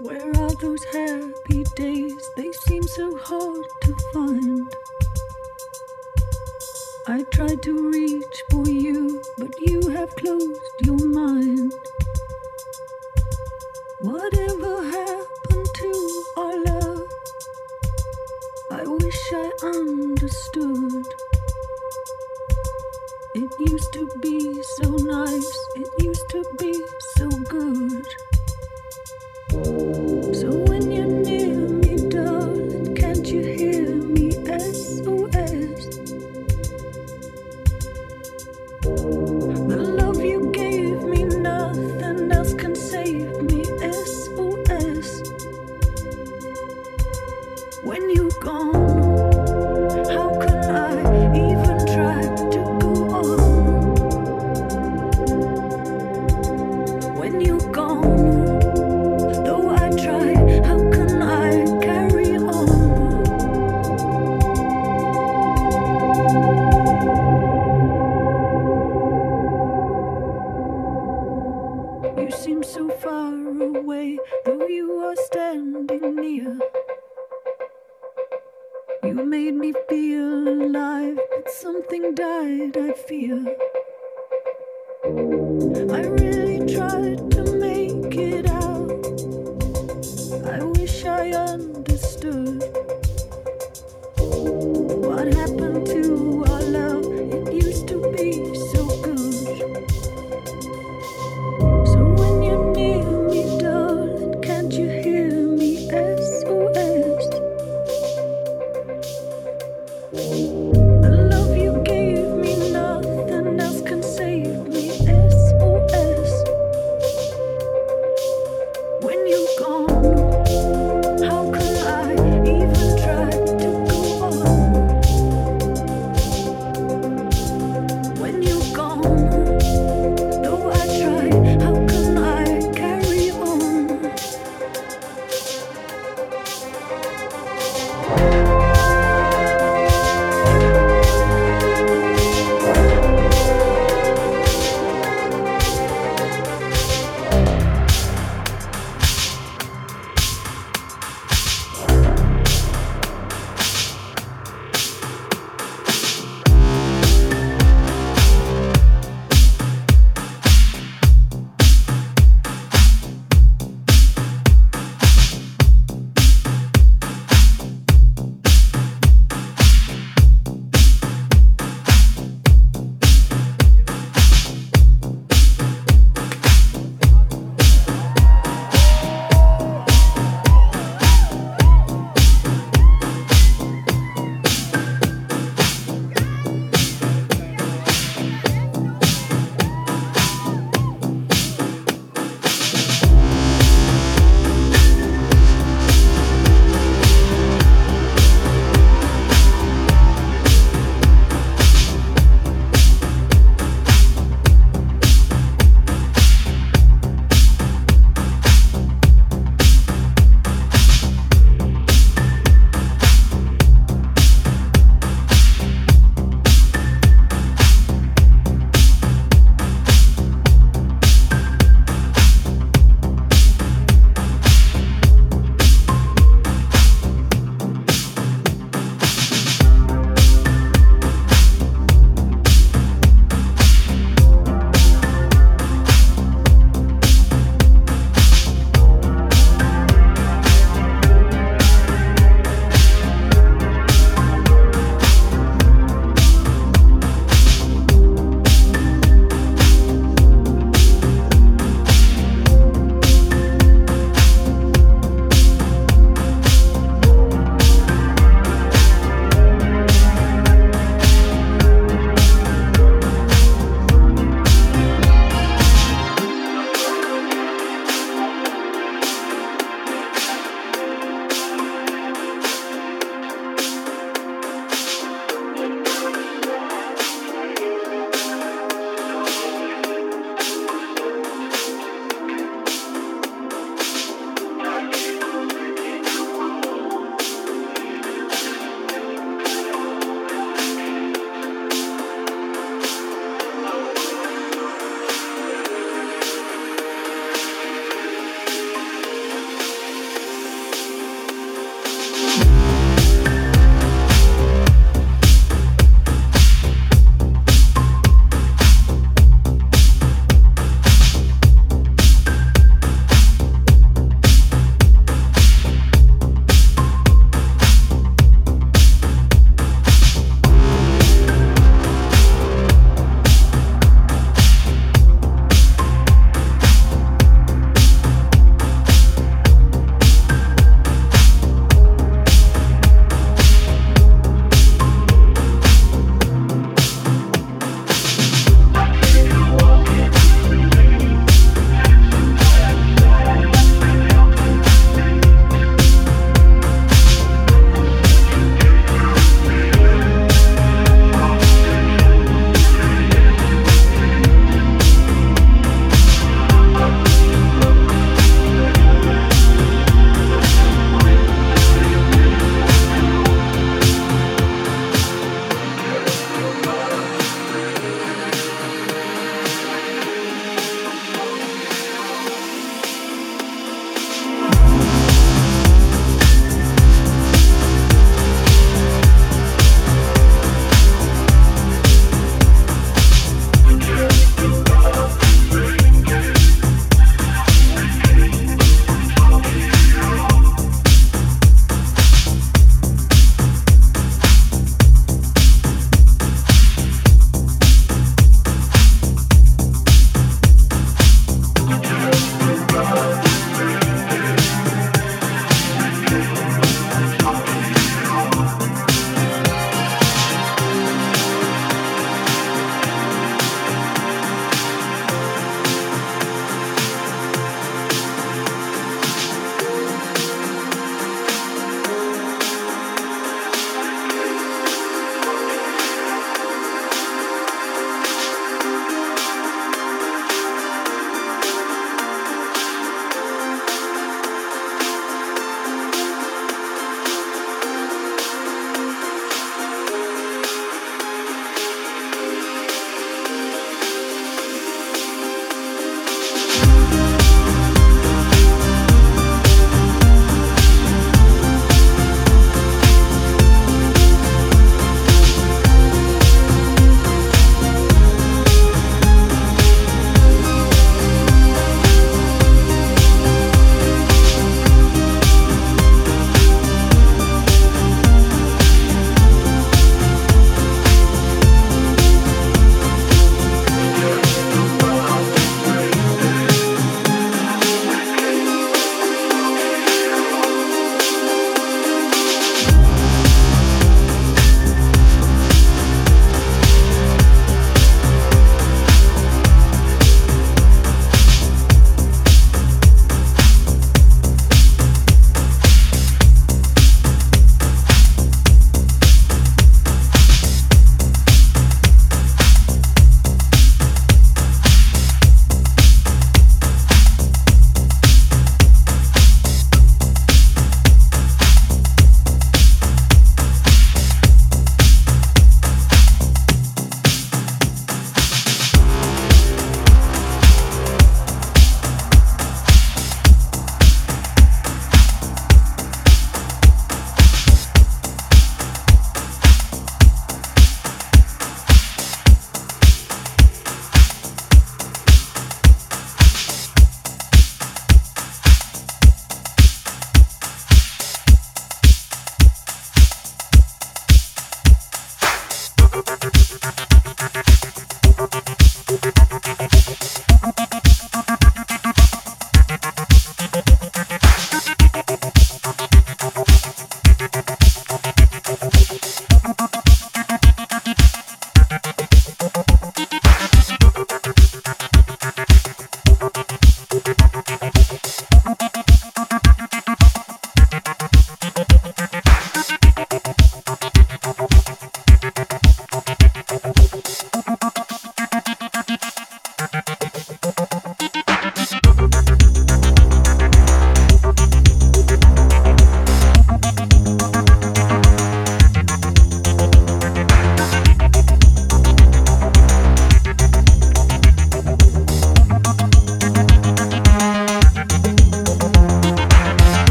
Where are those happy days? They seem so hard to find. I tried to reach for you, but you have closed your mind. Whatever happened to our love? I wish I understood. It used to be so nice, it used to be so good.